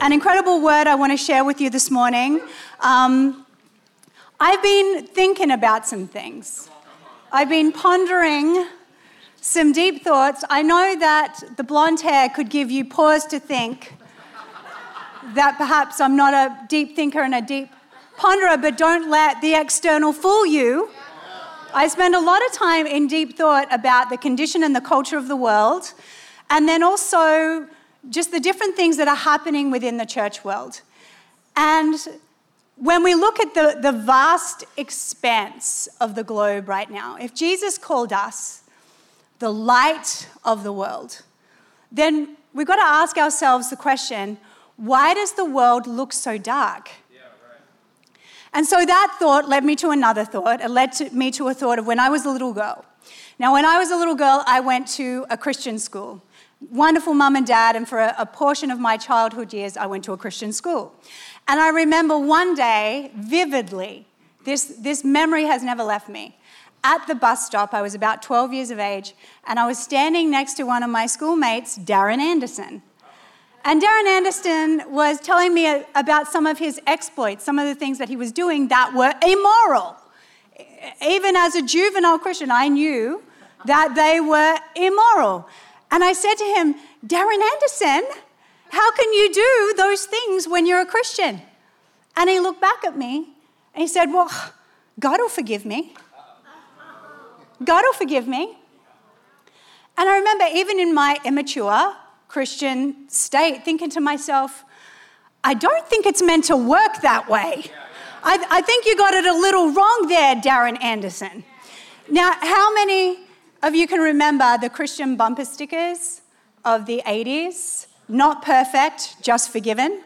an incredible word I want to share with you this morning. Um, I've been thinking about some things. I've been pondering some deep thoughts. I know that the blonde hair could give you pause to think that perhaps I'm not a deep thinker and a deep ponderer, but don't let the external fool you. I spend a lot of time in deep thought about the condition and the culture of the world, and then also just the different things that are happening within the church world. And when we look at the, the vast expanse of the globe right now, if Jesus called us the light of the world, then we've got to ask ourselves the question why does the world look so dark? And so that thought led me to another thought. It led to me to a thought of when I was a little girl. Now, when I was a little girl, I went to a Christian school. Wonderful mum and dad, and for a, a portion of my childhood years, I went to a Christian school. And I remember one day vividly, this, this memory has never left me. At the bus stop, I was about 12 years of age, and I was standing next to one of my schoolmates, Darren Anderson. And Darren Anderson was telling me uh, about some of his exploits, some of the things that he was doing that were immoral. Even as a juvenile Christian, I knew that they were immoral. And I said to him, Darren Anderson, how can you do those things when you're a Christian? And he looked back at me and he said, Well, God will forgive me. God will forgive me. And I remember, even in my immature Christian state, thinking to myself, I don't think it's meant to work that way. I, I think you got it a little wrong there, Darren Anderson. Now, how many of you can remember the Christian bumper stickers of the 80s? Not perfect, just forgiven.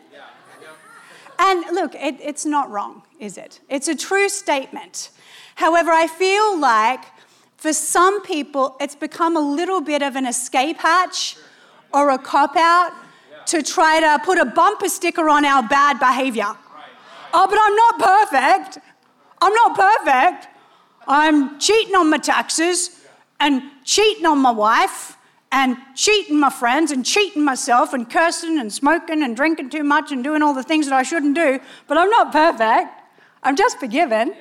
And look, it, it's not wrong, is it? It's a true statement. However, I feel like for some people, it's become a little bit of an escape hatch or a cop out to try to put a bumper sticker on our bad behavior. Oh, but I'm not perfect. I'm not perfect. I'm cheating on my taxes and cheating on my wife and cheating my friends and cheating myself and cursing and smoking and drinking too much and doing all the things that I shouldn't do. But I'm not perfect. I'm just forgiven.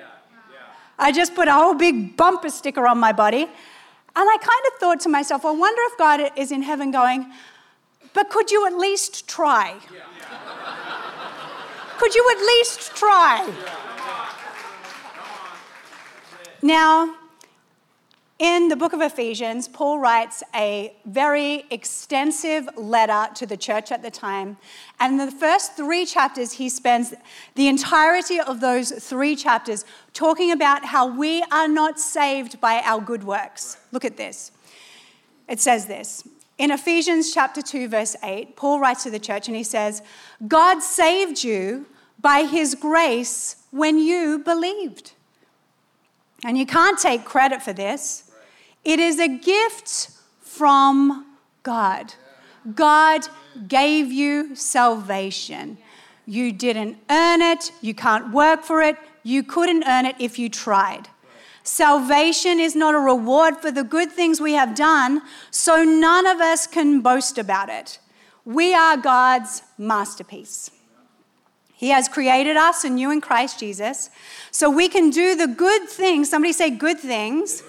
I just put a whole big bumper sticker on my body. And I kind of thought to myself, I wonder if God is in heaven going, but could you at least try? could you at least try? Now, in the book of Ephesians, Paul writes a very extensive letter to the church at the time. And in the first three chapters, he spends the entirety of those three chapters talking about how we are not saved by our good works. Look at this. It says this. In Ephesians chapter 2, verse 8, Paul writes to the church and he says, God saved you by his grace when you believed. And you can't take credit for this. It is a gift from God. God gave you salvation. You didn't earn it, you can't work for it, you couldn't earn it if you tried. Salvation is not a reward for the good things we have done, so none of us can boast about it. We are God's masterpiece. He has created us and you in Christ Jesus so we can do the good things. Somebody say, good things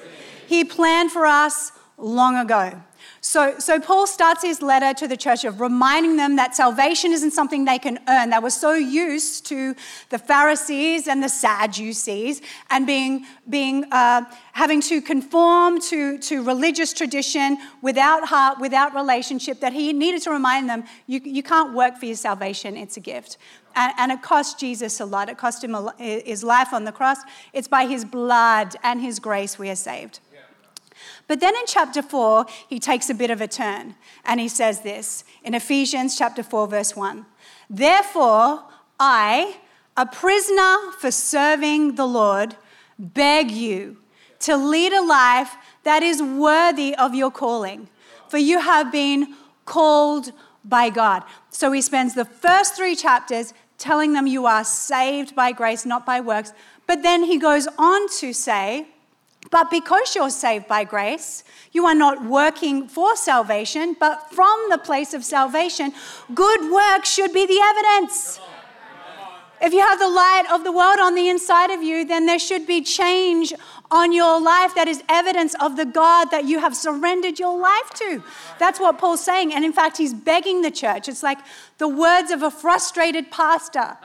he planned for us long ago. So, so Paul starts his letter to the church of reminding them that salvation isn't something they can earn. They were so used to the Pharisees and the Sadducees and being, being uh, having to conform to, to religious tradition without heart, without relationship, that he needed to remind them, you, you can't work for your salvation, it's a gift. And, and it cost Jesus a lot. It cost him a, his life on the cross. It's by his blood and his grace we are saved. But then in chapter 4, he takes a bit of a turn and he says this in Ephesians chapter 4, verse 1. Therefore, I, a prisoner for serving the Lord, beg you to lead a life that is worthy of your calling, for you have been called by God. So he spends the first three chapters telling them you are saved by grace, not by works. But then he goes on to say, but because you're saved by grace, you are not working for salvation, but from the place of salvation, good works should be the evidence. If you have the light of the world on the inside of you, then there should be change on your life that is evidence of the God that you have surrendered your life to. That's what Paul's saying. And in fact, he's begging the church. It's like the words of a frustrated pastor.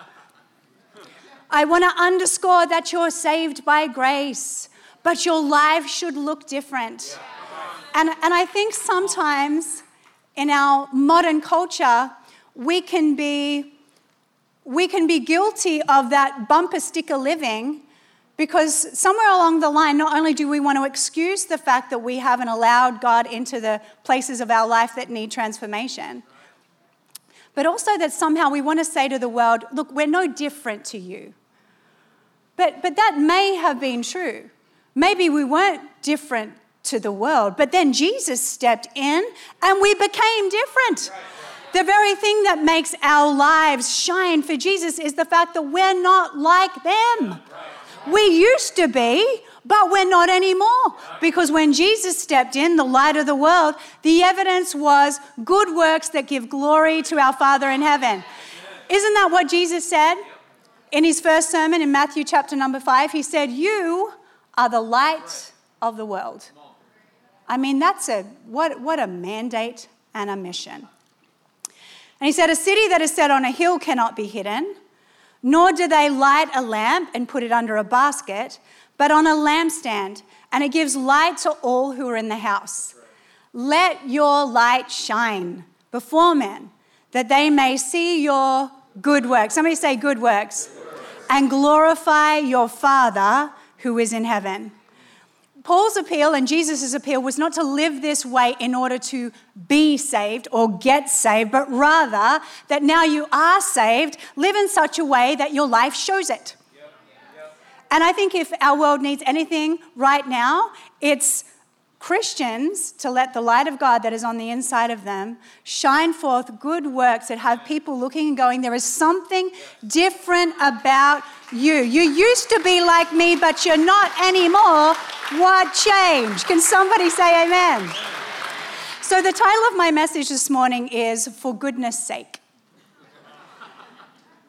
I want to underscore that you're saved by grace, but your life should look different. And, and I think sometimes in our modern culture, we can be we can be guilty of that bumper sticker living because somewhere along the line, not only do we want to excuse the fact that we haven't allowed God into the places of our life that need transformation, but also that somehow we want to say to the world, look, we're no different to you. But, but that may have been true. Maybe we weren't different to the world, but then Jesus stepped in and we became different. The very thing that makes our lives shine for Jesus is the fact that we're not like them. We used to be, but we're not anymore. Because when Jesus stepped in, the light of the world, the evidence was good works that give glory to our Father in heaven. Isn't that what Jesus said in his first sermon in Matthew chapter number five? He said, You are the light of the world. I mean, that's a what, what a mandate and a mission. And he said, A city that is set on a hill cannot be hidden, nor do they light a lamp and put it under a basket, but on a lampstand, and it gives light to all who are in the house. Let your light shine before men, that they may see your good works. Somebody say, good works. And glorify your Father who is in heaven. Paul's appeal and Jesus' appeal was not to live this way in order to be saved or get saved, but rather that now you are saved, live in such a way that your life shows it. And I think if our world needs anything right now, it's Christians to let the light of God that is on the inside of them shine forth good works that have people looking and going, there is something different about you. You used to be like me, but you're not anymore. What changed? Can somebody say amen? So, the title of my message this morning is For Goodness Sake.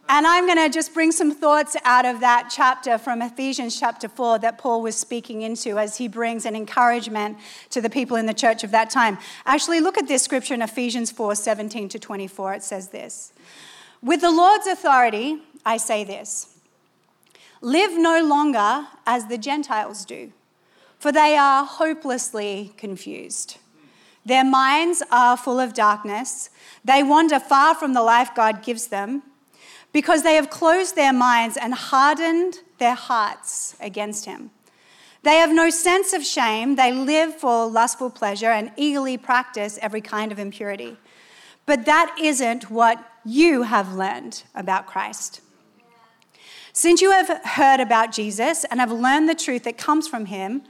And I'm going to just bring some thoughts out of that chapter from Ephesians chapter 4 that Paul was speaking into as he brings an encouragement to the people in the church of that time. Actually, look at this scripture in Ephesians 4 17 to 24. It says this With the Lord's authority, I say this live no longer as the Gentiles do, for they are hopelessly confused. Their minds are full of darkness, they wander far from the life God gives them because they have closed their minds and hardened their hearts against him. They have no sense of shame. They live for lustful pleasure and eagerly practice every kind of impurity. But that isn't what you have learned about Christ. Since you have heard about Jesus and have learned the truth that comes from him,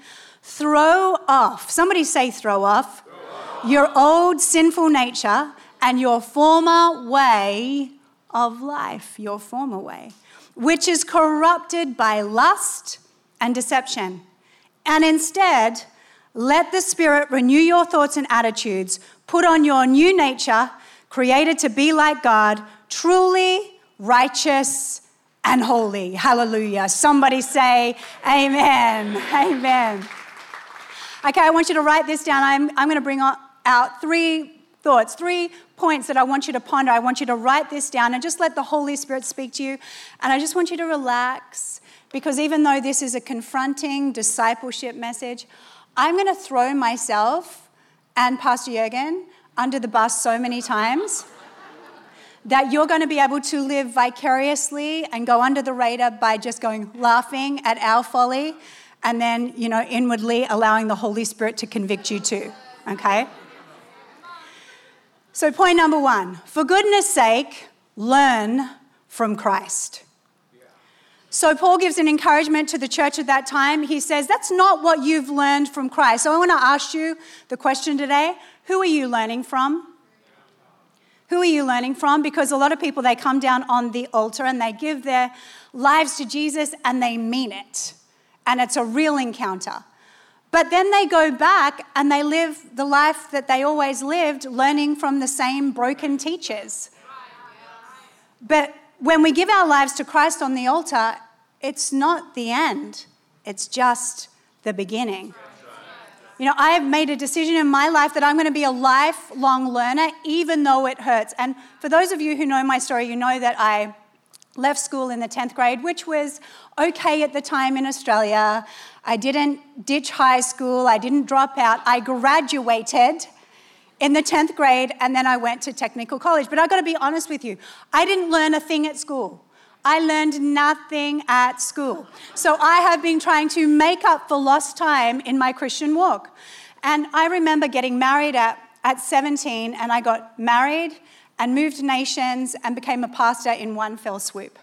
throw off, somebody say, throw off, throw your old sinful nature and your former way of life, your former way, which is corrupted by lust and deception. And instead, let the Spirit renew your thoughts and attitudes. Put on your new nature, created to be like God, truly righteous and holy. Hallelujah. Somebody say, Amen. Amen. Okay, I want you to write this down. I'm, I'm going to bring out three thoughts, three points that I want you to ponder. I want you to write this down and just let the Holy Spirit speak to you. And I just want you to relax because even though this is a confronting discipleship message, I'm going to throw myself and Pastor Jurgen under the bus so many times that you're going to be able to live vicariously and go under the radar by just going laughing at our folly and then, you know, inwardly allowing the Holy Spirit to convict you too. Okay? So, point number one for goodness sake, learn from Christ. So, Paul gives an encouragement to the church at that time. He says, That's not what you've learned from Christ. So, I want to ask you the question today who are you learning from? Who are you learning from? Because a lot of people, they come down on the altar and they give their lives to Jesus and they mean it. And it's a real encounter. But then they go back and they live the life that they always lived, learning from the same broken teachers. But when we give our lives to Christ on the altar, it's not the end, it's just the beginning. You know, I have made a decision in my life that I'm going to be a lifelong learner, even though it hurts. And for those of you who know my story, you know that I left school in the 10th grade, which was okay at the time in Australia. I didn't ditch high school, I didn't drop out. I graduated in the 10th grade and then I went to technical college. But I've got to be honest with you, I didn't learn a thing at school. I learned nothing at school. So I have been trying to make up for lost time in my Christian walk. And I remember getting married at, at 17, and I got married and moved nations and became a pastor in one fell swoop.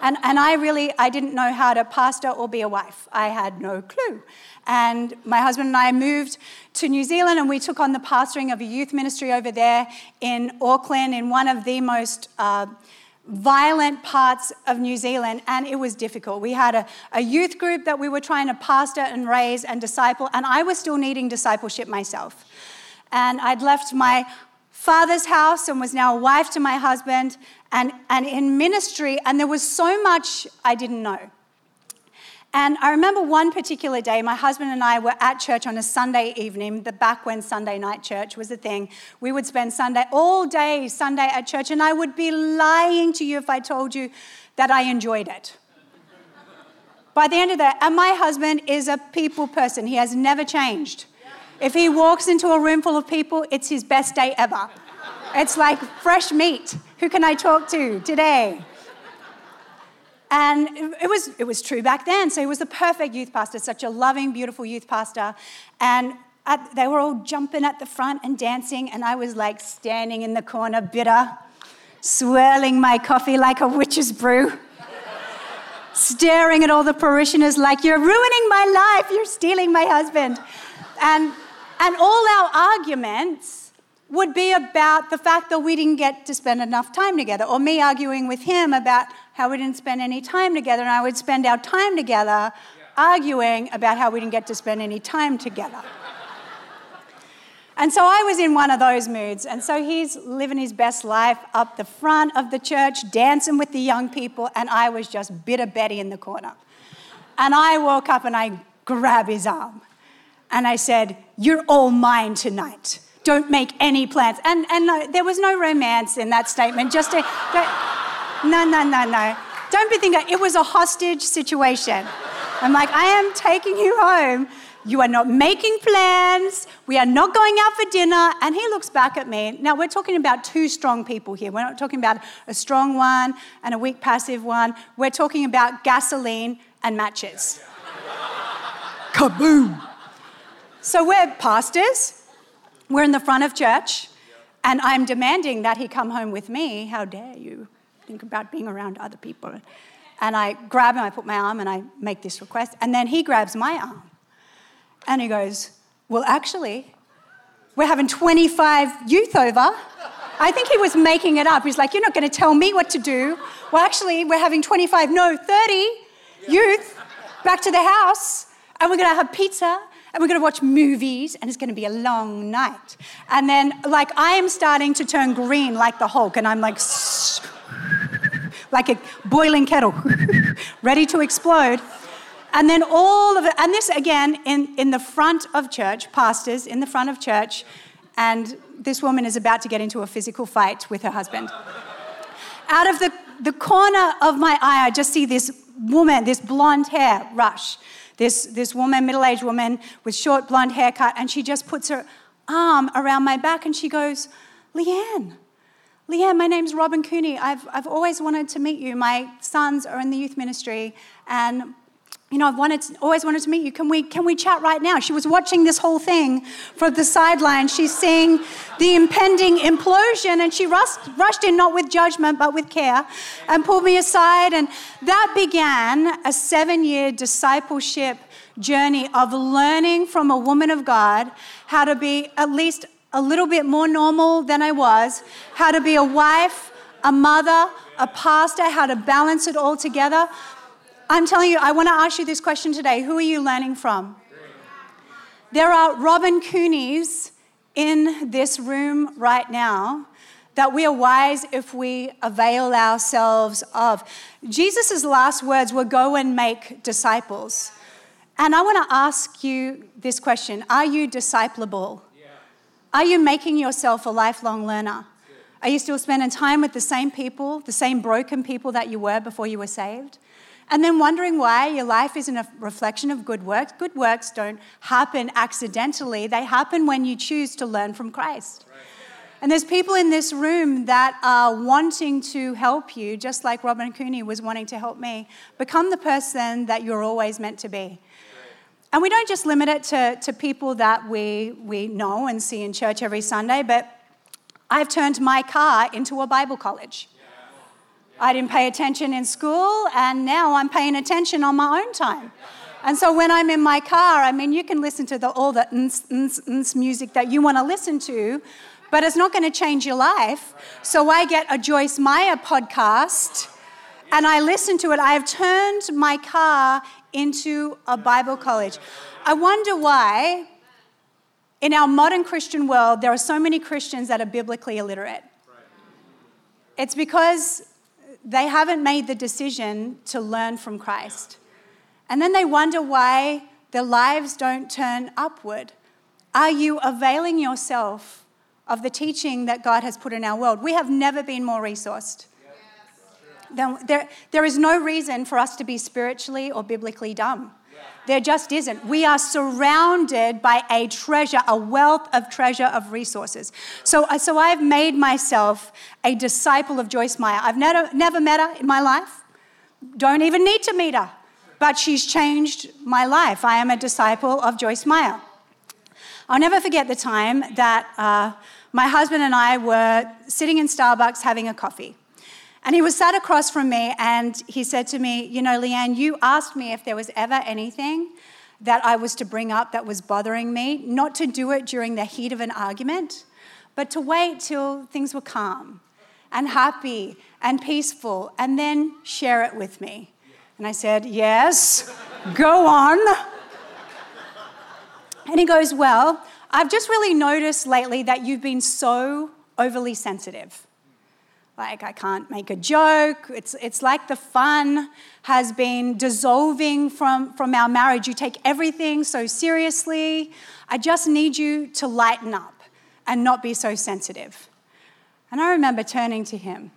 And, and I really, I didn't know how to pastor or be a wife. I had no clue. And my husband and I moved to New Zealand and we took on the pastoring of a youth ministry over there in Auckland in one of the most uh, violent parts of New Zealand, and it was difficult. We had a, a youth group that we were trying to pastor and raise and disciple, and I was still needing discipleship myself. And I'd left my father's house and was now a wife to my husband and, and in ministry, and there was so much I didn't know. And I remember one particular day, my husband and I were at church on a Sunday evening, the back when Sunday night church was a thing. We would spend Sunday, all day Sunday at church, and I would be lying to you if I told you that I enjoyed it. By the end of that, and my husband is a people person, he has never changed. If he walks into a room full of people, it's his best day ever. It's like fresh meat. Who can I talk to today? And it was, it was true back then. So he was the perfect youth pastor, such a loving, beautiful youth pastor. And at, they were all jumping at the front and dancing, and I was like standing in the corner, bitter, swirling my coffee like a witch's brew, staring at all the parishioners like, You're ruining my life, you're stealing my husband. And, and all our arguments would be about the fact that we didn't get to spend enough time together, or me arguing with him about how we didn't spend any time together, and I would spend our time together arguing about how we didn't get to spend any time together. and so I was in one of those moods, and so he's living his best life up the front of the church, dancing with the young people, and I was just bitter Betty in the corner. And I woke up and I grabbed his arm, and I said, You're all mine tonight don't make any plans. And, and no, there was no romance in that statement. Just a, no, no, no, no. Don't be thinking, it was a hostage situation. I'm like, I am taking you home. You are not making plans. We are not going out for dinner. And he looks back at me. Now, we're talking about two strong people here. We're not talking about a strong one and a weak, passive one. We're talking about gasoline and matches. Kaboom! So we're pastors. We're in the front of church, and I'm demanding that he come home with me. How dare you think about being around other people? And I grab him, I put my arm, and I make this request. And then he grabs my arm. And he goes, Well, actually, we're having 25 youth over. I think he was making it up. He's like, You're not going to tell me what to do. Well, actually, we're having 25, no, 30 youth back to the house, and we're going to have pizza and we're going to watch movies, and it's going to be a long night. And then, like, I am starting to turn green like the Hulk, and I'm like, like a boiling kettle, ready to explode. And then all of it, and this again in, in the front of church, pastors in the front of church, and this woman is about to get into a physical fight with her husband. Out of the, the corner of my eye, I just see this woman, this blonde hair rush this, this woman, middle aged woman with short blonde haircut, and she just puts her arm around my back and she goes, Leanne, Leanne, my name's Robin Cooney. I've, I've always wanted to meet you. My sons are in the youth ministry, and you know, I've wanted to, always wanted to meet you. Can we, can we chat right now? She was watching this whole thing from the sideline. She's seeing the impending implosion, and she rushed, rushed in, not with judgment, but with care, and pulled me aside. And that began a seven year discipleship journey of learning from a woman of God how to be at least a little bit more normal than I was, how to be a wife, a mother, a pastor, how to balance it all together. I'm telling you, I want to ask you this question today. Who are you learning from? There are Robin Coonies in this room right now that we are wise if we avail ourselves of. Jesus' last words were go and make disciples. And I want to ask you this question Are you disciplable? Are you making yourself a lifelong learner? Are you still spending time with the same people, the same broken people that you were before you were saved? And then wondering why your life isn't a reflection of good works. Good works don't happen accidentally, they happen when you choose to learn from Christ. And there's people in this room that are wanting to help you, just like Robin Cooney was wanting to help me, become the person that you're always meant to be. And we don't just limit it to, to people that we, we know and see in church every Sunday, but I've turned my car into a Bible college. I didn't pay attention in school, and now I'm paying attention on my own time. And so when I'm in my car, I mean, you can listen to the, all the ns, ns, ns music that you want to listen to, but it's not going to change your life. So I get a Joyce Meyer podcast and I listen to it. I have turned my car into a Bible college. I wonder why, in our modern Christian world, there are so many Christians that are biblically illiterate. It's because they haven't made the decision to learn from Christ. And then they wonder why their lives don't turn upward. Are you availing yourself of the teaching that God has put in our world? We have never been more resourced. There, there is no reason for us to be spiritually or biblically dumb. There just isn't. We are surrounded by a treasure, a wealth of treasure of resources. So, uh, so I've made myself a disciple of Joyce Meyer. I've never, never met her in my life, don't even need to meet her, but she's changed my life. I am a disciple of Joyce Meyer. I'll never forget the time that uh, my husband and I were sitting in Starbucks having a coffee. And he was sat across from me and he said to me, You know, Leanne, you asked me if there was ever anything that I was to bring up that was bothering me, not to do it during the heat of an argument, but to wait till things were calm and happy and peaceful and then share it with me. And I said, Yes, go on. And he goes, Well, I've just really noticed lately that you've been so overly sensitive. Like, I can't make a joke. It's, it's like the fun has been dissolving from, from our marriage. You take everything so seriously. I just need you to lighten up and not be so sensitive. And I remember turning to him.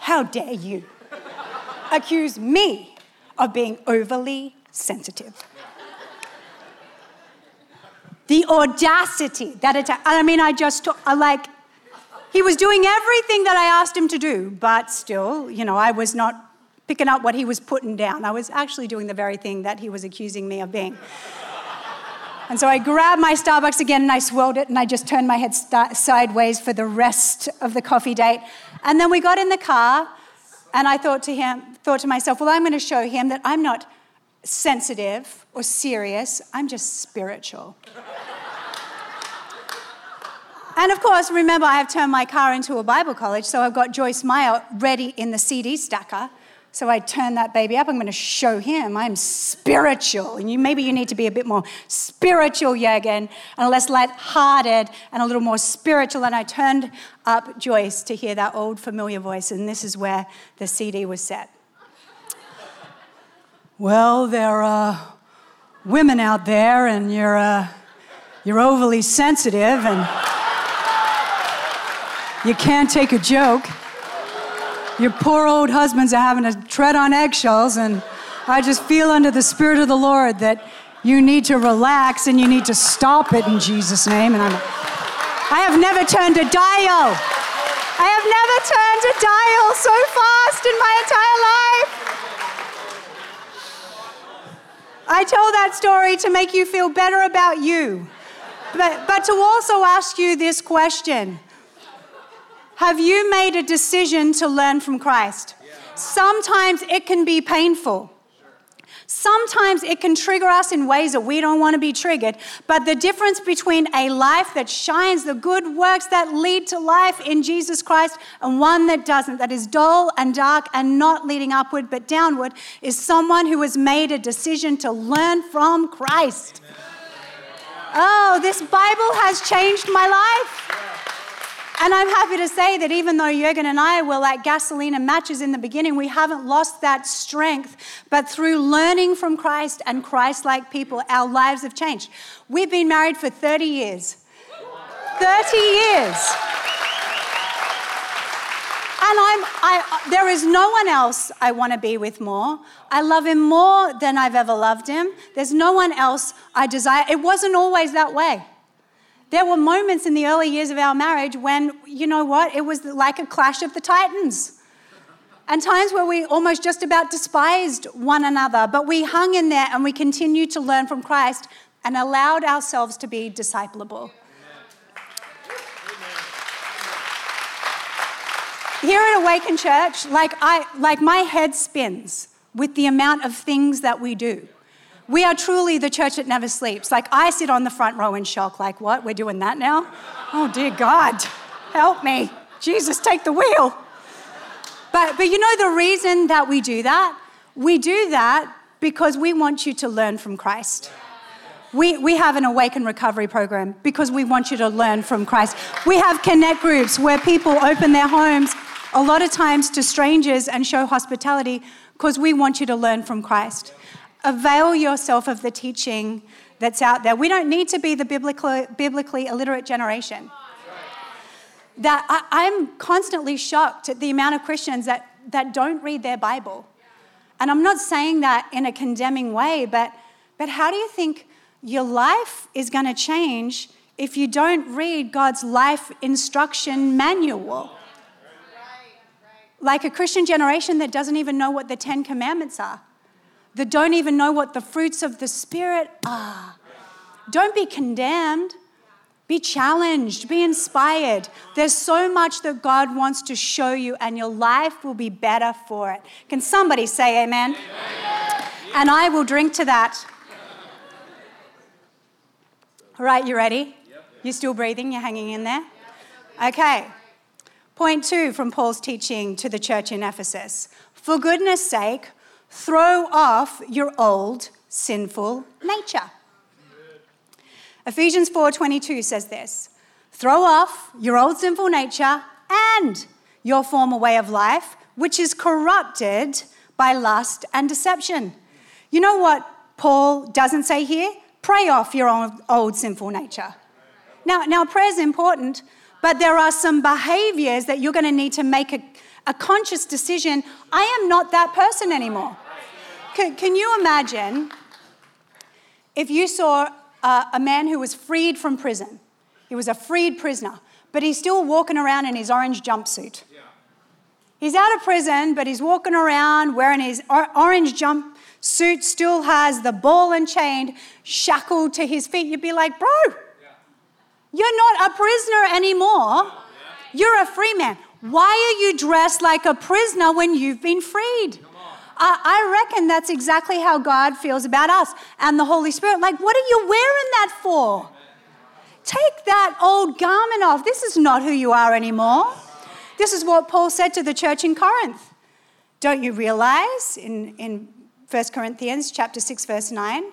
How dare you accuse me of being overly sensitive? The audacity that it, I mean, I just I like, he was doing everything that I asked him to do, but still, you know, I was not picking up what he was putting down. I was actually doing the very thing that he was accusing me of being. And so I grabbed my Starbucks again and I swirled it and I just turned my head sideways for the rest of the coffee date. And then we got in the car and I thought to him, thought to myself, well, I'm going to show him that I'm not sensitive or serious, I'm just spiritual. and of course, remember, I have turned my car into a Bible college, so I've got Joyce Meyer ready in the CD stacker. So I turn that baby up. I'm going to show him I'm spiritual. And you, maybe you need to be a bit more spiritual, Jurgen, and less light-hearted and a little more spiritual. And I turned up Joyce to hear that old familiar voice. And this is where the CD was set. Well, there are women out there, and you're, uh, you're overly sensitive, and you can't take a joke. Your poor old husbands are having to tread on eggshells, and I just feel under the Spirit of the Lord that you need to relax and you need to stop it in Jesus' name. And I'm, I have never turned a dial. I have never turned a dial so fast in my entire life. I tell that story to make you feel better about you, but, but to also ask you this question Have you made a decision to learn from Christ? Sometimes it can be painful. Sometimes it can trigger us in ways that we don't want to be triggered. But the difference between a life that shines the good works that lead to life in Jesus Christ and one that doesn't, that is dull and dark and not leading upward but downward, is someone who has made a decision to learn from Christ. Oh, this Bible has changed my life. And I'm happy to say that even though Jurgen and I were like gasoline and matches in the beginning, we haven't lost that strength. But through learning from Christ and Christ like people, our lives have changed. We've been married for 30 years. 30 years. And I'm, I, there is no one else I want to be with more. I love him more than I've ever loved him. There's no one else I desire. It wasn't always that way. There were moments in the early years of our marriage when, you know what, it was like a clash of the titans. And times where we almost just about despised one another, but we hung in there and we continued to learn from Christ and allowed ourselves to be disciplable. Here at Awaken Church, like I like my head spins with the amount of things that we do. We are truly the church that never sleeps. Like, I sit on the front row in shock, like, what? We're doing that now? Oh, dear God, help me. Jesus, take the wheel. But, but you know the reason that we do that? We do that because we want you to learn from Christ. We, we have an Awaken Recovery program because we want you to learn from Christ. We have connect groups where people open their homes a lot of times to strangers and show hospitality because we want you to learn from Christ avail yourself of the teaching that's out there. We don't need to be the biblically, biblically illiterate generation. That I, I'm constantly shocked at the amount of Christians that, that don't read their Bible. And I'm not saying that in a condemning way, but, but how do you think your life is going to change if you don't read God's life instruction manual? Like a Christian generation that doesn't even know what the Ten Commandments are that don't even know what the fruits of the Spirit are. Don't be condemned. Be challenged, be inspired. There's so much that God wants to show you, and your life will be better for it. Can somebody say amen? amen. And I will drink to that. All right, you ready? You still breathing? You're hanging in there? Okay. Point two from Paul's teaching to the church in Ephesus. For goodness sake, Throw off your old sinful nature. Ephesians 4:22 says this. Throw off your old sinful nature and your former way of life, which is corrupted by lust and deception. You know what Paul doesn't say here? Pray off your old, old sinful nature. Now, now prayer is important, but there are some behaviors that you're going to need to make a, a conscious decision. I am not that person anymore. Can, can you imagine if you saw a, a man who was freed from prison? He was a freed prisoner, but he's still walking around in his orange jumpsuit. He's out of prison, but he's walking around wearing his orange jumpsuit, still has the ball and chain shackled to his feet. You'd be like, bro, you're not a prisoner anymore. You're a free man. Why are you dressed like a prisoner when you've been freed? I, reckon that's exactly how God feels about us and the Holy Spirit. Like, what are you wearing that for? Take that old garment off. This is not who you are anymore. This is what Paul said to the church in Corinth. Don't you realize in, in 1 Corinthians chapter 6, verse 9,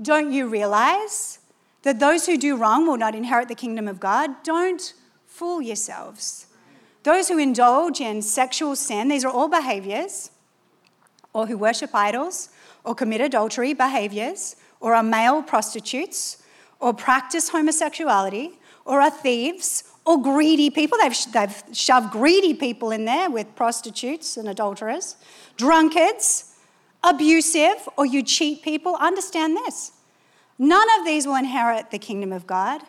don't you realize that those who do wrong will not inherit the kingdom of God? Don't fool yourselves. Those who indulge in sexual sin, these are all behaviors or who worship idols, or commit adultery behaviors, or are male prostitutes, or practice homosexuality, or are thieves, or greedy people. They've, they've shoved greedy people in there with prostitutes and adulterers, drunkards, abusive, or you cheat people. Understand this none of these will inherit the kingdom of God.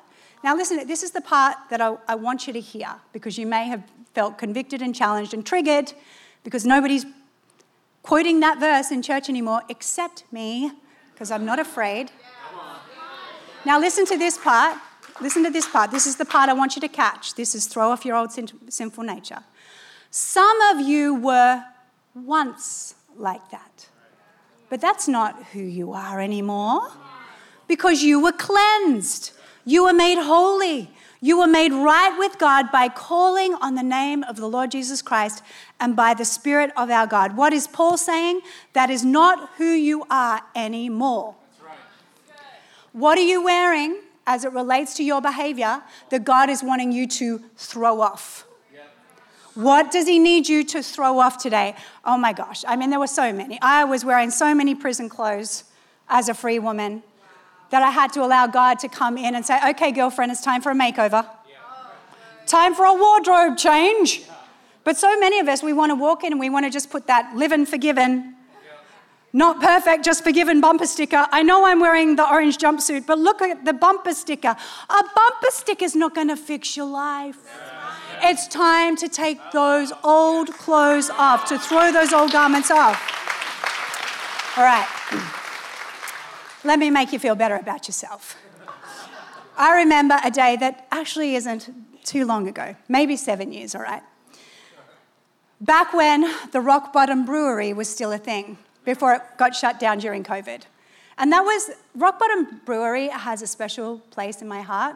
Now, listen, this is the part that I, I want you to hear because you may have felt convicted and challenged and triggered because nobody's quoting that verse in church anymore except me because I'm not afraid. Now, listen to this part. Listen to this part. This is the part I want you to catch. This is throw off your old sin- sinful nature. Some of you were once like that, but that's not who you are anymore because you were cleansed. You were made holy. You were made right with God by calling on the name of the Lord Jesus Christ and by the Spirit of our God. What is Paul saying? That is not who you are anymore. What are you wearing as it relates to your behavior that God is wanting you to throw off? What does he need you to throw off today? Oh my gosh. I mean, there were so many. I was wearing so many prison clothes as a free woman that I had to allow God to come in and say, okay, girlfriend, it's time for a makeover. Time for a wardrobe change. But so many of us, we want to walk in and we want to just put that live and forgiven, not perfect, just forgiven bumper sticker. I know I'm wearing the orange jumpsuit, but look at the bumper sticker. A bumper sticker is not going to fix your life. It's time to take those old clothes off, to throw those old garments off. All right. Let me make you feel better about yourself. I remember a day that actually isn't too long ago, maybe seven years, all right? Back when the Rock Bottom Brewery was still a thing, before it got shut down during COVID. And that was, Rock Bottom Brewery has a special place in my heart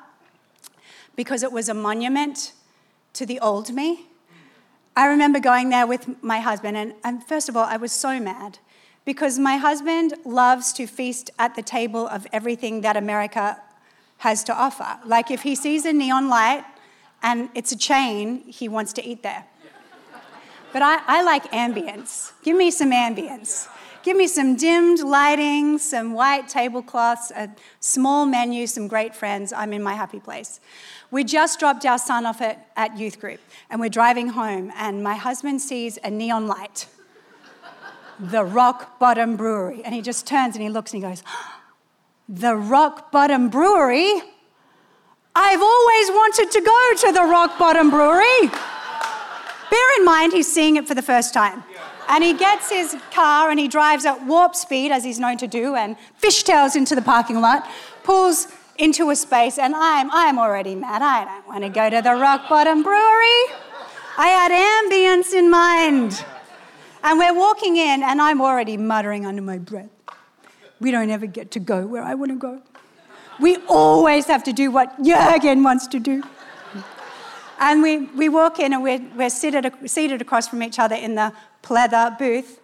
because it was a monument to the old me. I remember going there with my husband, and, and first of all, I was so mad because my husband loves to feast at the table of everything that America has to offer. Like if he sees a neon light and it's a chain, he wants to eat there. But I, I like ambience. Give me some ambience. Give me some dimmed lighting, some white tablecloths, a small menu, some great friends. I'm in my happy place. We just dropped our son off at, at youth group and we're driving home, and my husband sees a neon light the Rock Bottom Brewery. And he just turns and he looks and he goes, The Rock Bottom Brewery? I've always wanted to go to the Rock Bottom Brewery. Bear in mind, he's seeing it for the first time. And he gets his car and he drives at warp speed, as he's known to do, and fishtails into the parking lot, pulls into a space, and I'm, I'm already mad. I don't want to go to the Rock Bottom Brewery. I had ambience in mind. And we're walking in, and I'm already muttering under my breath. We don't ever get to go where I want to go. We always have to do what Jurgen wants to do. And we, we walk in, and we're, we're seated, seated across from each other in the pleather booth.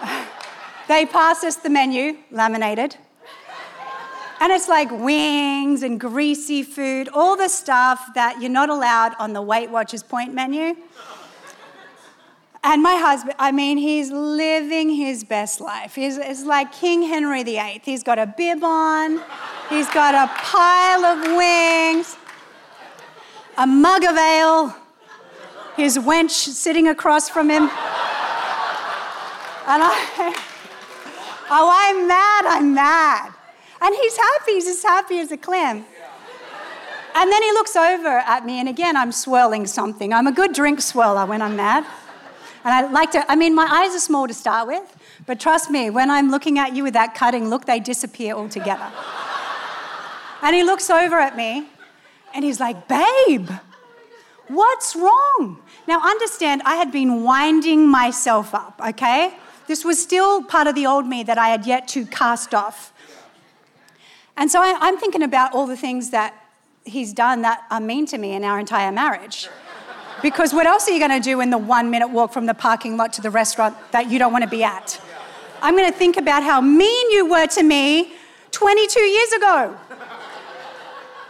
they pass us the menu, laminated. And it's like wings and greasy food, all the stuff that you're not allowed on the Weight Watchers Point menu. And my husband, I mean, he's living his best life. He's, he's like King Henry VIII. He's got a bib on, he's got a pile of wings, a mug of ale, his wench sitting across from him. And I, oh, I'm mad, I'm mad. And he's happy, he's as happy as a clam. And then he looks over at me, and again, I'm swirling something. I'm a good drink swirler when I'm mad. And I like to, I mean, my eyes are small to start with, but trust me, when I'm looking at you with that cutting look, they disappear altogether. and he looks over at me and he's like, Babe, what's wrong? Now, understand, I had been winding myself up, okay? This was still part of the old me that I had yet to cast off. And so I, am thinking about all the things that he's done that are mean to me in our entire marriage. Because what else are you going to do in the one minute walk from the parking lot to the restaurant that you don't want to be at? I'm going to think about how mean you were to me 22 years ago.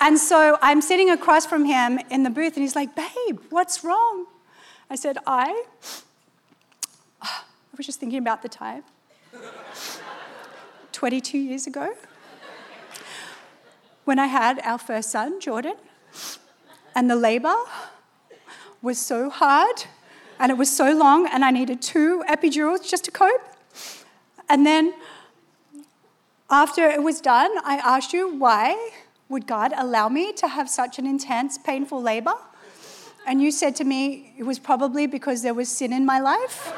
And so I'm sitting across from him in the booth, and he's like, Babe, what's wrong? I said, I, I was just thinking about the time 22 years ago when I had our first son, Jordan, and the labor was so hard and it was so long, and I needed two epidurals just to cope. And then after it was done, I asked you, why Would God allow me to have such an intense, painful labor? And you said to me, It was probably because there was sin in my life.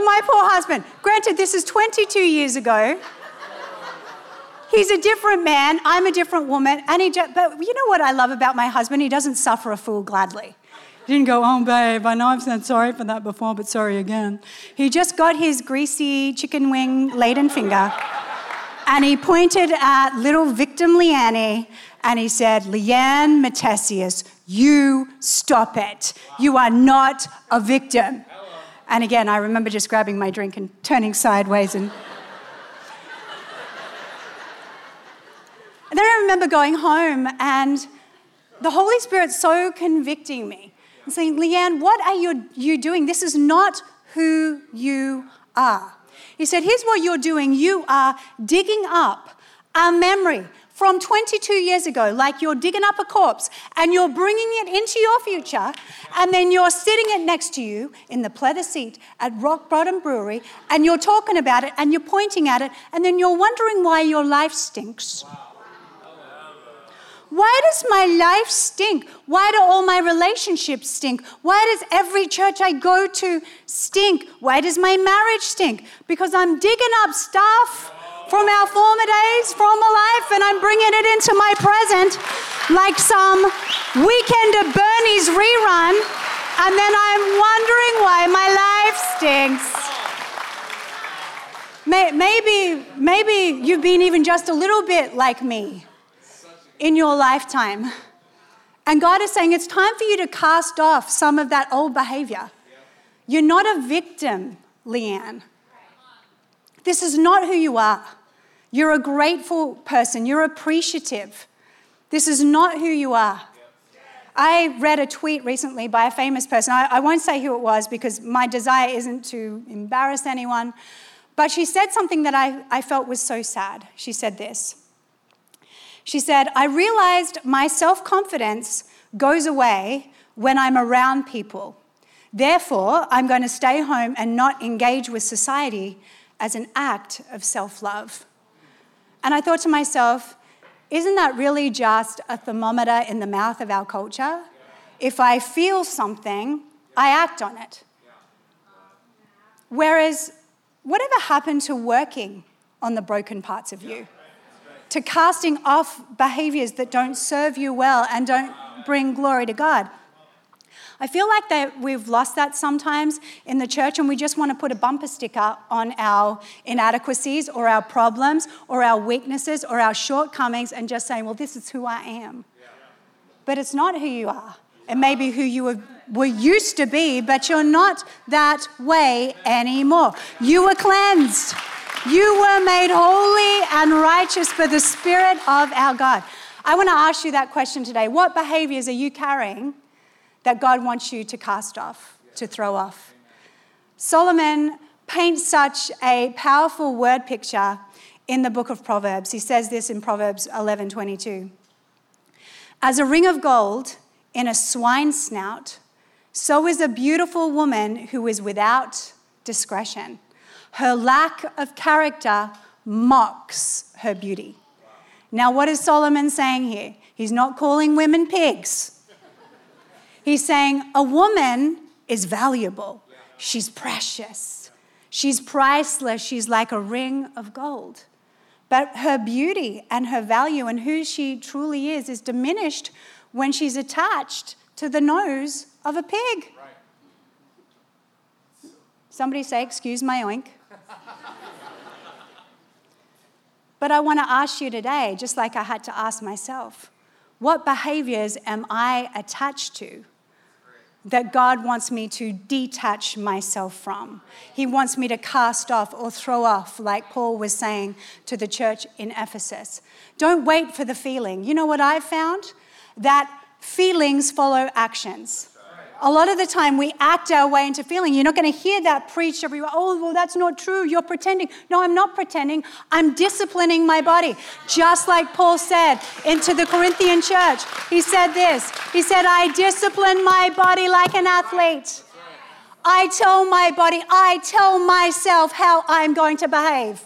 And my poor husband, granted, this is 22 years ago. He's a different man. I'm a different woman. And he just, but you know what I love about my husband? He doesn't suffer a fool gladly. He didn't go, oh, babe, I know I've said sorry for that before, but sorry again. He just got his greasy chicken wing laden finger and he pointed at little victim Leanne and he said, Leanne Matthesius, you stop it. You are not a victim. And again, I remember just grabbing my drink and turning sideways and. and then I remember going home and the Holy Spirit so convicting me and saying, Leanne, what are you, you doing? This is not who you are. He said, Here's what you're doing. You are digging up a memory from 22 years ago, like you're digging up a corpse and you're bringing it into your future, and then you're sitting it next to you in the pleather seat at Rock Bottom Brewery, and you're talking about it and you're pointing at it, and then you're wondering why your life stinks. Why does my life stink? Why do all my relationships stink? Why does every church I go to stink? Why does my marriage stink? Because I'm digging up stuff from our former days, from a life, and I'm bringing it into my present like some Weekend of Bernie's rerun, and then I'm wondering why my life stinks. Maybe, maybe you've been even just a little bit like me in your lifetime. And God is saying it's time for you to cast off some of that old behavior. You're not a victim, Leanne. This is not who you are. You're a grateful person, you're appreciative. This is not who you are. I read a tweet recently by a famous person. I, I, won't say who it was because my desire isn't to embarrass anyone. But she said something that I, I felt was so sad. She said this She said, I realized my self confidence goes away when I'm around people. Therefore, I'm going to stay home and not engage with society as an act of self love. And I thought to myself, isn't that really just a thermometer in the mouth of our culture? If I feel something, I act on it. Whereas, whatever happened to working on the broken parts of you? To casting off behaviors that don't serve you well and don't bring glory to God? I feel like that we've lost that sometimes in the church and we just want to put a bumper sticker on our inadequacies or our problems or our weaknesses or our shortcomings and just saying, well, this is who I am. But it's not who you are. It may be who you were, were used to be, but you're not that way anymore. You were cleansed. You were made holy and righteous for the Spirit of our God. I want to ask you that question today. What behaviors are you carrying that God wants you to cast off, to throw off. Solomon paints such a powerful word picture in the book of Proverbs. He says this in Proverbs 11:22. As a ring of gold in a swine's snout, so is a beautiful woman who is without discretion. Her lack of character mocks her beauty. Now, what is Solomon saying here? He's not calling women pigs. He's saying a woman is valuable, she's precious, she's priceless, she's like a ring of gold. But her beauty and her value and who she truly is is diminished when she's attached to the nose of a pig. Somebody say, Excuse my oink. but I want to ask you today, just like I had to ask myself, what behaviors am I attached to that God wants me to detach myself from. He wants me to cast off or throw off, like Paul was saying to the church in Ephesus. Don't wait for the feeling. You know what I've found? That feelings follow actions. A lot of the time we act our way into feeling. You're not going to hear that preached everywhere. Oh, well, that's not true. You're pretending. No, I'm not pretending. I'm disciplining my body. Just like Paul said into the Corinthian church. He said this He said, I discipline my body like an athlete. I tell my body, I tell myself how I'm going to behave.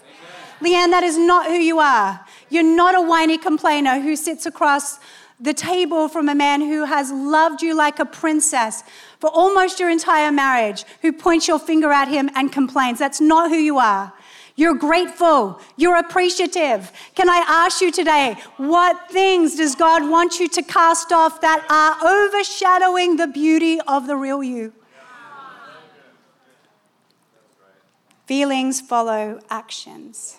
Leanne, that is not who you are. You're not a whiny complainer who sits across the table from a man who has loved you like a princess for almost your entire marriage, who points your finger at him and complains. That's not who you are. You're grateful. You're appreciative. Can I ask you today, what things does God want you to cast off that are overshadowing the beauty of the real you? Feelings follow actions.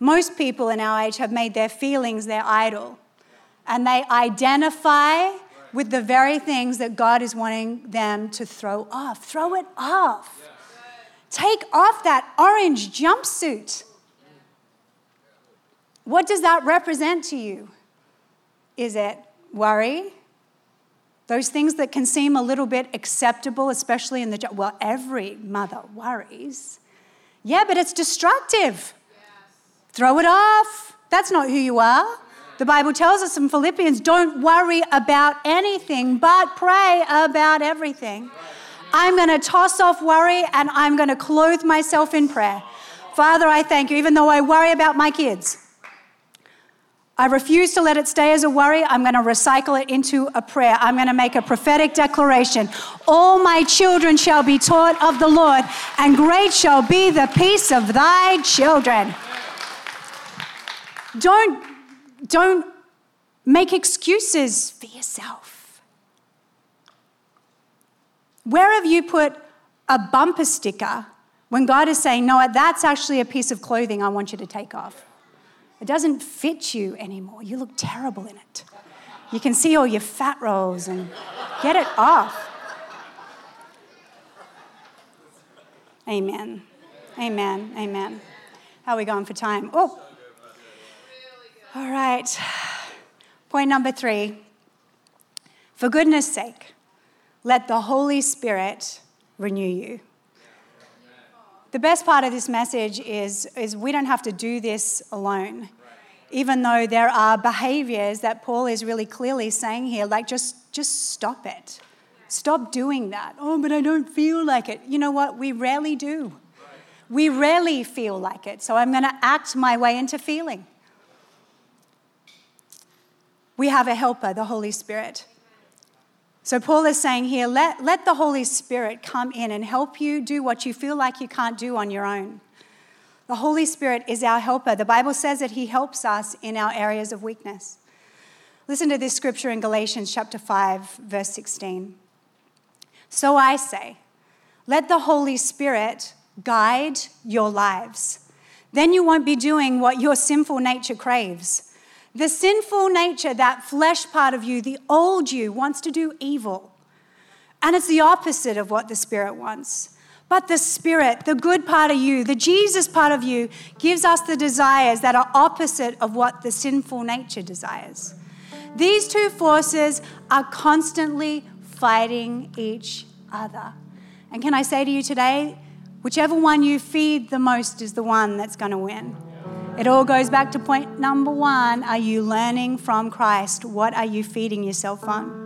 Most people in our age have made their feelings their idol, and they identify with the very things that God is wanting them to throw off. Throw it off. Take off that orange jumpsuit. What does that represent to you? Is it worry? Those things that can seem a little bit acceptable, especially in the. Well, every mother worries. Yeah, but it's destructive. Throw it off. That's not who you are. The Bible tells us in Philippians don't worry about anything, but pray about everything. I'm going to toss off worry and I'm going to clothe myself in prayer. Father, I thank you, even though I worry about my kids. I refuse to let it stay as a worry. I'm going to recycle it into a prayer. I'm going to make a prophetic declaration. All my children shall be taught of the Lord, and great shall be the peace of thy children. Don't, don't make excuses for yourself. Where have you put a bumper sticker when God is saying, No, that's actually a piece of clothing I want you to take off? It doesn't fit you anymore. You look terrible in it. You can see all your fat rolls and get it off. Amen. Amen. Amen. How are we going for time? Oh, all right. Point number three. For goodness sake, let the Holy Spirit renew you. The best part of this message is, is we don't have to do this alone. Even though there are behaviors that Paul is really clearly saying here, like just, just stop it. Stop doing that. Oh, but I don't feel like it. You know what? We rarely do. We rarely feel like it. So I'm going to act my way into feeling we have a helper, the Holy Spirit. So, Paul is saying here let, let the Holy Spirit come in and help you do what you feel like you can't do on your own. The Holy Spirit is our helper. The Bible says that He helps us in our areas of weakness. Listen to this scripture in Galatians chapter 5, verse 16. So I say, let the Holy Spirit guide your lives. Then you won't be doing what your sinful nature craves. The sinful nature, that flesh part of you, the old you, wants to do evil. And it's the opposite of what the Spirit wants. But the Spirit, the good part of you, the Jesus part of you, gives us the desires that are opposite of what the sinful nature desires. These two forces are constantly fighting each other. And can I say to you today, whichever one you feed the most is the one that's going to win. It all goes back to point number one Are you learning from Christ? What are you feeding yourself on?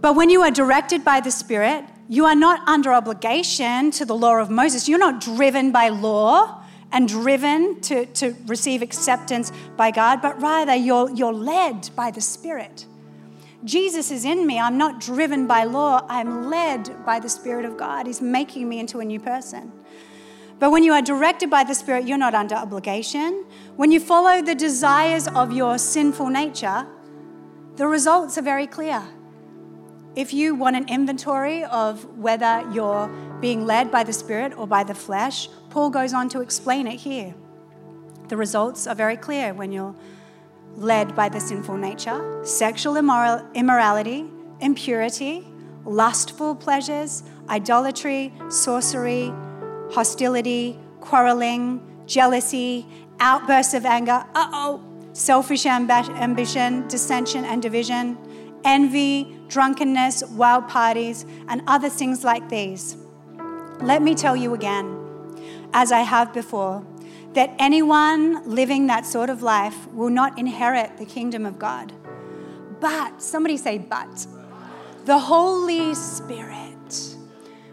But when you are directed by the Spirit, you are not under obligation to the law of Moses. You're not driven by law and driven to, to receive acceptance by God, but rather you're, you're led by the Spirit. Jesus is in me. I'm not driven by law. I'm led by the Spirit of God. He's making me into a new person. But when you are directed by the Spirit, you're not under obligation. When you follow the desires of your sinful nature, the results are very clear. If you want an inventory of whether you're being led by the Spirit or by the flesh, Paul goes on to explain it here. The results are very clear when you're led by the sinful nature sexual immoral, immorality, impurity, lustful pleasures, idolatry, sorcery, hostility, quarreling, jealousy, outbursts of anger, uh oh, selfish amb- ambition, dissension and division, envy, drunkenness, wild parties, and other things like these. Let me tell you again, as I have before, that anyone living that sort of life will not inherit the kingdom of God. But, somebody say, but, the Holy Spirit.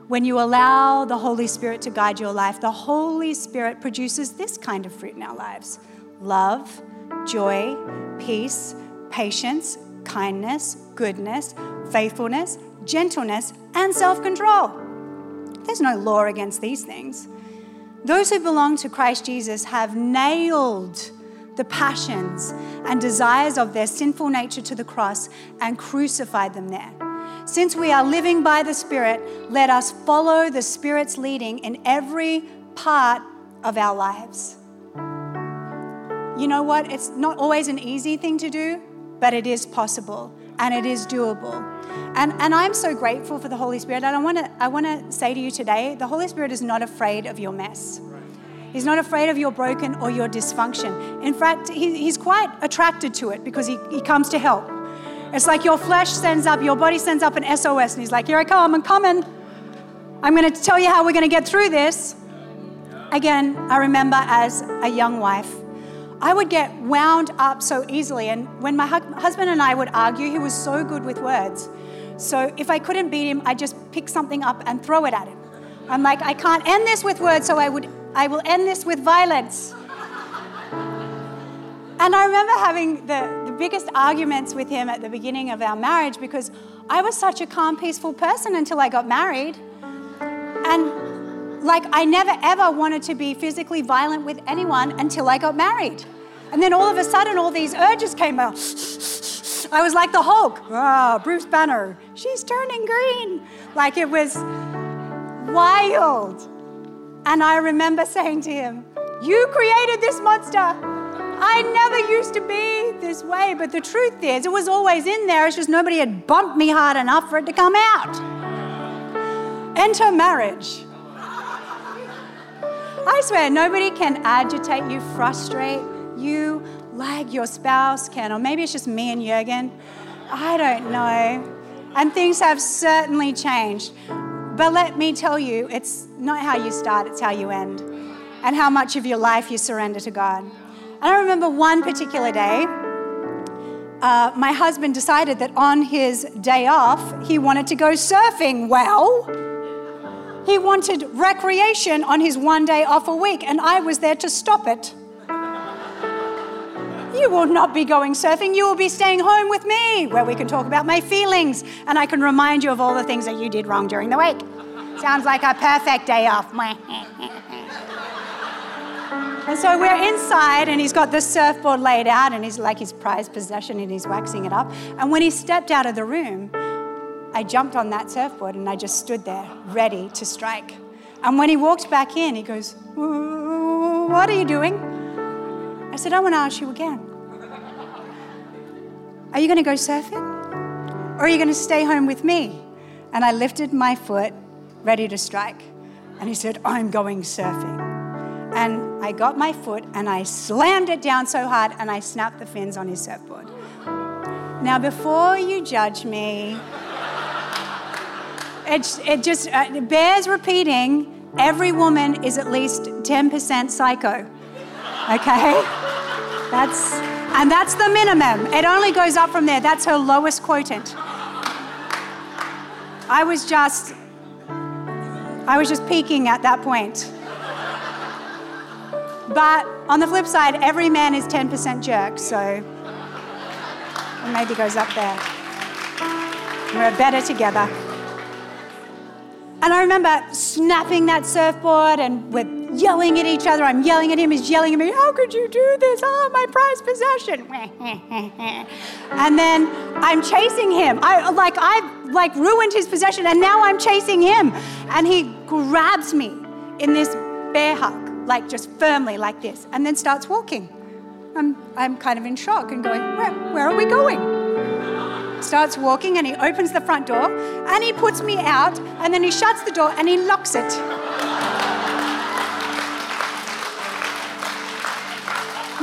When you allow the Holy Spirit to guide your life, the Holy Spirit produces this kind of fruit in our lives love, joy, peace, patience, kindness, goodness, faithfulness, gentleness, and self control. There's no law against these things. Those who belong to Christ Jesus have nailed the passions and desires of their sinful nature to the cross and crucified them there. Since we are living by the Spirit, let us follow the Spirit's leading in every part of our lives. You know what? It's not always an easy thing to do, but it is possible and it is doable. And, and I'm so grateful for the Holy Spirit. And I want to I want to say to you today the Holy Spirit is not afraid of your mess. He's not afraid of your broken or your dysfunction. In fact, he, he's quite attracted to it because he, he comes to help. It's like your flesh sends up, your body sends up an SOS, and he's like, Here I come, I'm coming. I'm going to tell you how we're going to get through this. Again, I remember as a young wife, I would get wound up so easily. And when my hu- husband and I would argue, he was so good with words. So if I couldn't beat him, I'd just pick something up and throw it at him. I'm like, I can't end this with words, so I would I will end this with violence. And I remember having the, the biggest arguments with him at the beginning of our marriage because I was such a calm, peaceful person until I got married. And like, I never ever wanted to be physically violent with anyone until I got married. And then all of a sudden, all these urges came out. I was like the Hulk. Oh, Bruce Banner. She's turning green. Like it was wild. And I remember saying to him, You created this monster. I never used to be this way. But the truth is, it was always in there. It's just nobody had bumped me hard enough for it to come out. Enter marriage. I swear, nobody can agitate you, frustrate you like your spouse can. Or maybe it's just me and Jurgen. I don't know. And things have certainly changed. But let me tell you, it's not how you start, it's how you end, and how much of your life you surrender to God. And I remember one particular day, uh, my husband decided that on his day off, he wanted to go surfing. Well, he wanted recreation on his one day off a week, and I was there to stop it. You will not be going surfing. You will be staying home with me where we can talk about my feelings and I can remind you of all the things that you did wrong during the week. Sounds like a perfect day off. and so we're inside and he's got the surfboard laid out and he's like his prized possession and he's waxing it up. And when he stepped out of the room, I jumped on that surfboard and I just stood there ready to strike. And when he walked back in, he goes, What are you doing? I said, I want to ask you again. Are you going to go surfing? Or are you going to stay home with me? And I lifted my foot, ready to strike. And he said, I'm going surfing. And I got my foot and I slammed it down so hard and I snapped the fins on his surfboard. Now, before you judge me, it, it just uh, it bears repeating every woman is at least 10% psycho. Okay? That's and that's the minimum. It only goes up from there. That's her lowest quotient. I was just I was just peaking at that point. But on the flip side, every man is 10% jerk, so it maybe goes up there. We're better together. And I remember snapping that surfboard and we're yelling at each other. I'm yelling at him, he's yelling at me, How could you do this? Oh, my prized possession. and then I'm chasing him. I like I've like ruined his possession and now I'm chasing him. And he grabs me in this bear hug, like just firmly like this, and then starts walking. I'm, I'm kind of in shock and going, where, where are we going? starts walking and he opens the front door and he puts me out and then he shuts the door and he locks it.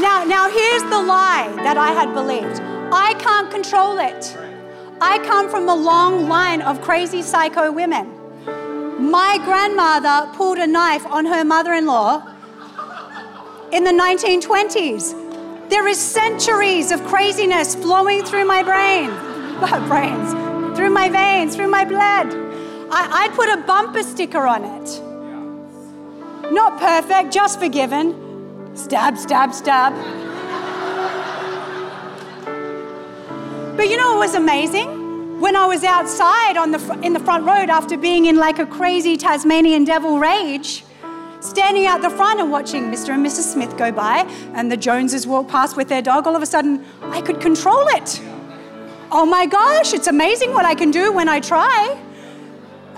Now, now here's the lie that I had believed. I can't control it. I come from a long line of crazy psycho women. My grandmother pulled a knife on her mother in law in the 1920s. There is centuries of craziness flowing through my brain, brains, through my veins, through my blood. I, I'd put a bumper sticker on it. Not perfect, just forgiven. Stab, stab, stab. But you know what was amazing? When I was outside on the, in the front road after being in like a crazy Tasmanian devil rage, standing out the front and watching Mr. and Mrs. Smith go by and the Joneses walk past with their dog, all of a sudden I could control it. Oh my gosh, it's amazing what I can do when I try.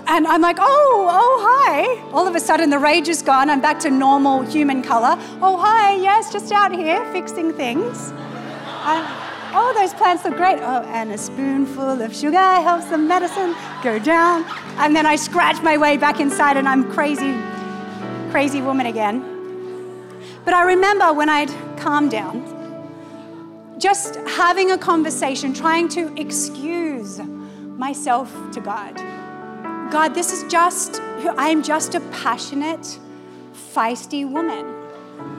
And I'm like, oh, oh, hi. All of a sudden, the rage is gone. I'm back to normal human color. Oh, hi, yes, just out here fixing things. Uh, oh, those plants look great. Oh, and a spoonful of sugar helps the medicine go down. And then I scratch my way back inside, and I'm crazy, crazy woman again. But I remember when I'd calmed down, just having a conversation, trying to excuse myself to God. God, this is just, I'm just a passionate, feisty woman.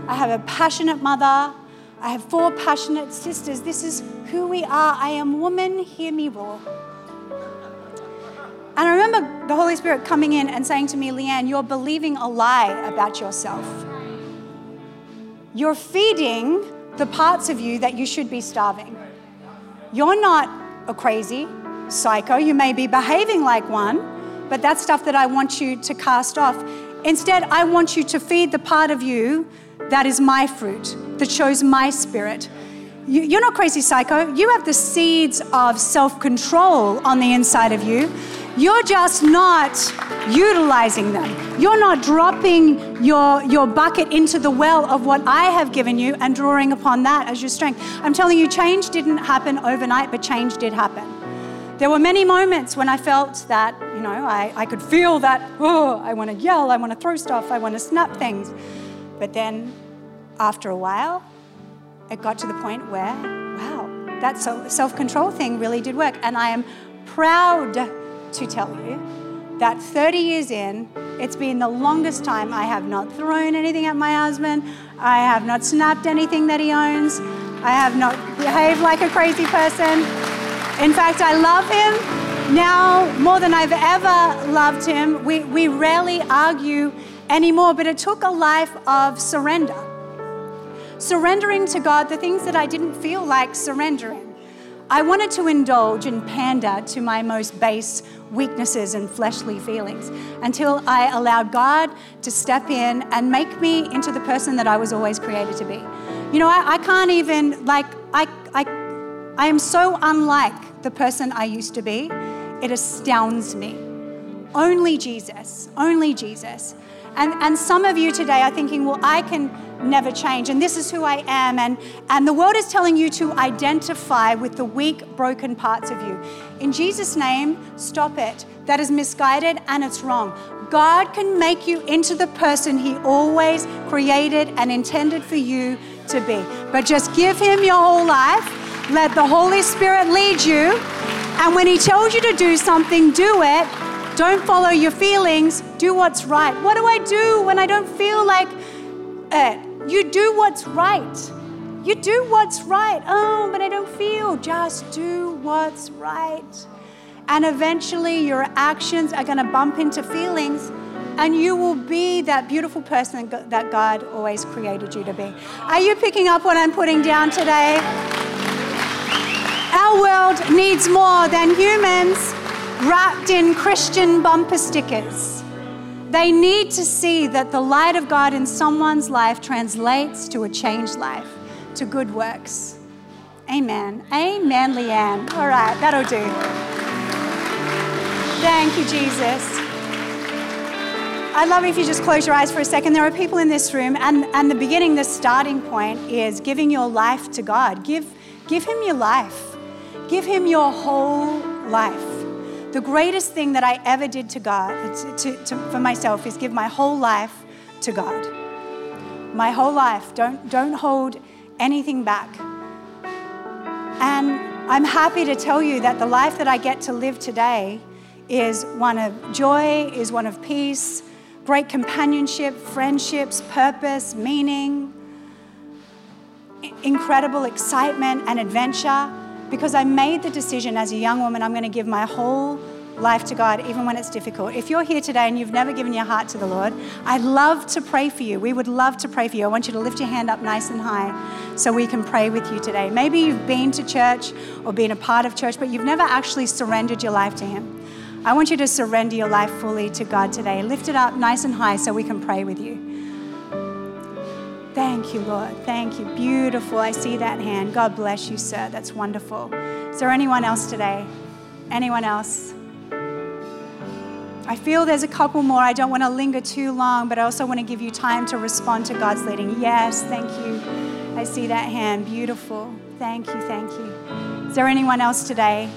I have a passionate mother. I have four passionate sisters. This is who we are. I am woman, hear me roar. The Holy Spirit coming in and saying to me, Leanne, you're believing a lie about yourself. You're feeding the parts of you that you should be starving. You're not a crazy psycho. You may be behaving like one, but that's stuff that I want you to cast off. Instead, I want you to feed the part of you that is my fruit, that shows my spirit. You, are not crazy psycho. You have the seeds of self control on the inside of you. You're just not utilizing them. You're not dropping your, your bucket into the well of what I have given you and drawing upon that as your strength. I'm telling you, change didn't happen overnight, but change did happen. There were many moments when I felt that, you know, I, I could feel that, oh, I want to yell, I want to throw stuff, I want to snap things. But then after a while, it got to the point where, wow, that self control thing really did work. And I am proud to tell you that 30 years in, it's been the longest time I have not thrown anything at my husband. I have not snapped anything that he owns. I have not behaved like a crazy person. In fact, I love him now more than I've ever loved him. We, we rarely argue anymore, but it took a life of surrender. Surrendering to God the things that I didn't feel like surrendering. I wanted to indulge and pander to my most base weaknesses and fleshly feelings until I allowed God to step in and make me into the person that I was always created to be. You know, I, I can't even, like, I, I I am so unlike the person I used to be, it astounds me. Only Jesus, only Jesus. And, and some of you today are thinking, well, I can never change, and this is who I am. And, and the world is telling you to identify with the weak, broken parts of you. In Jesus' name, stop it. That is misguided and it's wrong. God can make you into the person He always created and intended for you to be. But just give Him your whole life let the Holy Spirit lead you. And when He tells you to do something, do it. Don't follow your feelings. Do what's right. What do I do when I don't feel like it? You do what's right. You do what's right. Oh, but I don't feel. Just do what's right. And eventually, your actions are going to bump into feelings, and you will be that beautiful person that God always created you to be. Are you picking up what I'm putting down today? Our world needs more than humans wrapped in Christian bumper stickers. They need to see that the light of God in someone's life translates to a changed life, to good works. Amen. Amen, Leanne. All right, that'll do. Thank you, Jesus. I'd love if you just close your eyes for a second. There are people in this room, and, and the beginning, the starting point is giving your life to God. Give, give Him your life. Give Him your whole life. The greatest thing that I ever did to God, to, to, for myself, is give my whole life to God. My whole life. Don't, don't hold anything back. And I'm happy to tell you that the life that I get to live today is one of joy, is one of peace, great companionship, friendships, purpose, meaning, incredible excitement and adventure because I made the decision as a young woman, I'm going to give my whole life to God, even when it's difficult. If you're here today and you've never given your heart to the Lord, I'd love to pray for you. We would love to pray for you. I want you to lift your hand up nice and high so we can pray with you today. Maybe you've been to church or been a part of church, but you've never actually surrendered your life to Him. I want you to surrender your life fully to God today. Lift it up nice and high so we can pray with you. Thank you, Lord. Thank you. Beautiful. I see that hand. God bless you, sir. That's wonderful. Is there anyone else today? Anyone else? I feel there's a couple more. I don't want to linger too long, but I also want to give you time to respond to God's leading. Yes, thank you. I see that hand. Beautiful. Thank you, thank you. Is there anyone else today?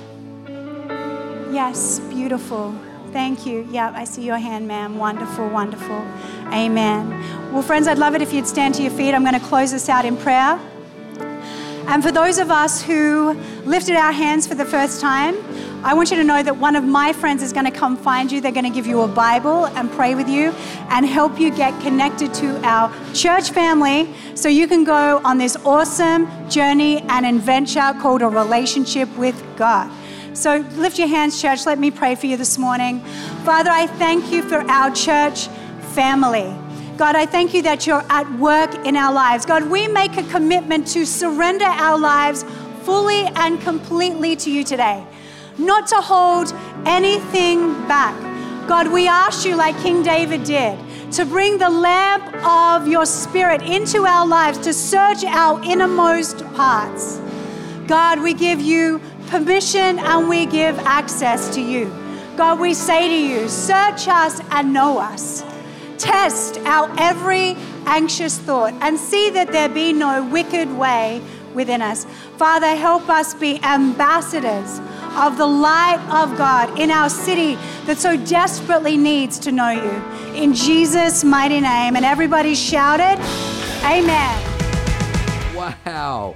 Yes, beautiful. Thank you. Yeah, I see your hand, ma'am. Wonderful, wonderful. Amen. Well, friends, I'd love it if you'd stand to your feet. I'm going to close this out in prayer. And for those of us who lifted our hands for the first time, I want you to know that one of my friends is going to come find you. They're going to give you a Bible and pray with you and help you get connected to our church family so you can go on this awesome journey and adventure called a relationship with God. So lift your hands, church. Let me pray for you this morning. Father, I thank you for our church family. God, I thank you that you're at work in our lives. God, we make a commitment to surrender our lives fully and completely to you today, not to hold anything back. God, we ask you, like King David did, to bring the lamp of your spirit into our lives, to search our innermost parts. God, we give you permission and we give access to you. God, we say to you, search us and know us. Test our every anxious thought and see that there be no wicked way within us. Father, help us be ambassadors of the light of God in our city that so desperately needs to know you. In Jesus' mighty name. And everybody shouted, Amen. Wow.